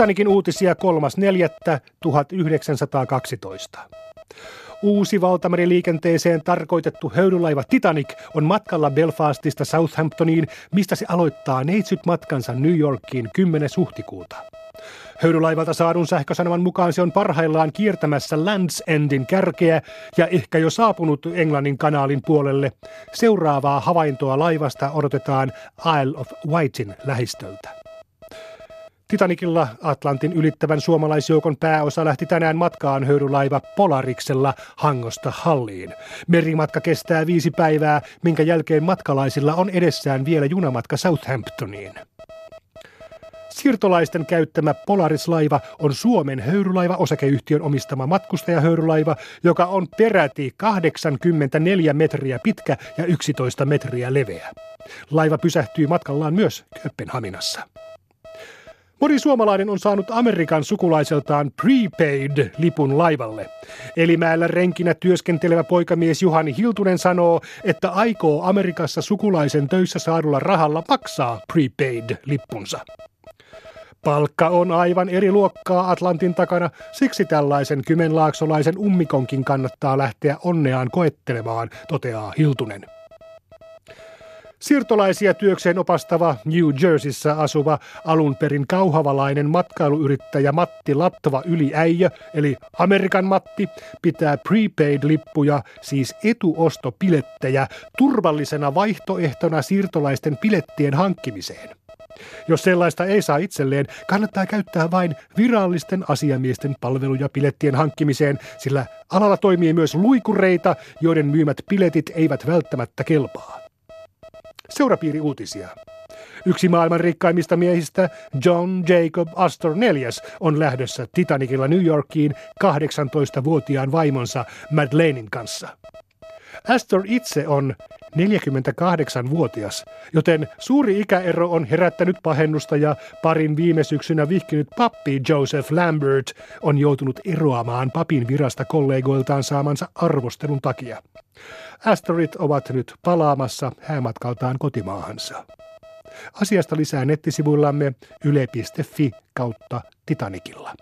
Titanikin uutisia 3.4.1912. Uusi valtameriliikenteeseen tarkoitettu höyrylaiva Titanic on matkalla Belfastista Southamptoniin, mistä se aloittaa neitsyt matkansa New Yorkiin 10. huhtikuuta. Höyrylaivalta saadun sähkösanoman mukaan se on parhaillaan kiertämässä Lands Endin kärkeä ja ehkä jo saapunut Englannin kanaalin puolelle. Seuraavaa havaintoa laivasta odotetaan Isle of Wightin lähistöltä. Titanikilla Atlantin ylittävän suomalaisjoukon pääosa lähti tänään matkaan höyrylaiva Polariksella Hangosta Halliin. Merimatka kestää viisi päivää, minkä jälkeen matkalaisilla on edessään vielä junamatka Southamptoniin. Siirtolaisten käyttämä Polaris-laiva on Suomen höyrylaiva osakeyhtiön omistama matkustajahöyrylaiva, joka on peräti 84 metriä pitkä ja 11 metriä leveä. Laiva pysähtyy matkallaan myös Kööpenhaminassa. Moni suomalainen on saanut Amerikan sukulaiseltaan prepaid-lipun laivalle. Elimäellä renkinä työskentelevä poikamies Juhani Hiltunen sanoo, että aikoo Amerikassa sukulaisen töissä saadulla rahalla maksaa prepaid-lippunsa. Palkka on aivan eri luokkaa Atlantin takana, siksi tällaisen kymenlaaksolaisen ummikonkin kannattaa lähteä onneaan koettelemaan, toteaa Hiltunen. Siirtolaisia työkseen opastava New Jerseyssä asuva alun perin kauhavalainen matkailuyrittäjä Matti Lattava Yliäijö, eli Amerikan Matti, pitää prepaid-lippuja, siis etuostopilettejä, turvallisena vaihtoehtona siirtolaisten pilettien hankkimiseen. Jos sellaista ei saa itselleen, kannattaa käyttää vain virallisten asiamiesten palveluja pilettien hankkimiseen, sillä alalla toimii myös luikureita, joiden myymät piletit eivät välttämättä kelpaa. Seurapiiri uutisia. Yksi maailman rikkaimmista miehistä, John Jacob Astor IV, on lähdössä Titanicilla New Yorkiin 18-vuotiaan vaimonsa Madeleinin kanssa. Astor itse on 48-vuotias, joten suuri ikäero on herättänyt pahennusta ja parin viime syksynä vihkinyt pappi Joseph Lambert on joutunut eroamaan papin virasta kollegoiltaan saamansa arvostelun takia. Astorit ovat nyt palaamassa häämatkaltaan kotimaahansa. Asiasta lisää nettisivuillamme yle.fi kautta Titanikilla.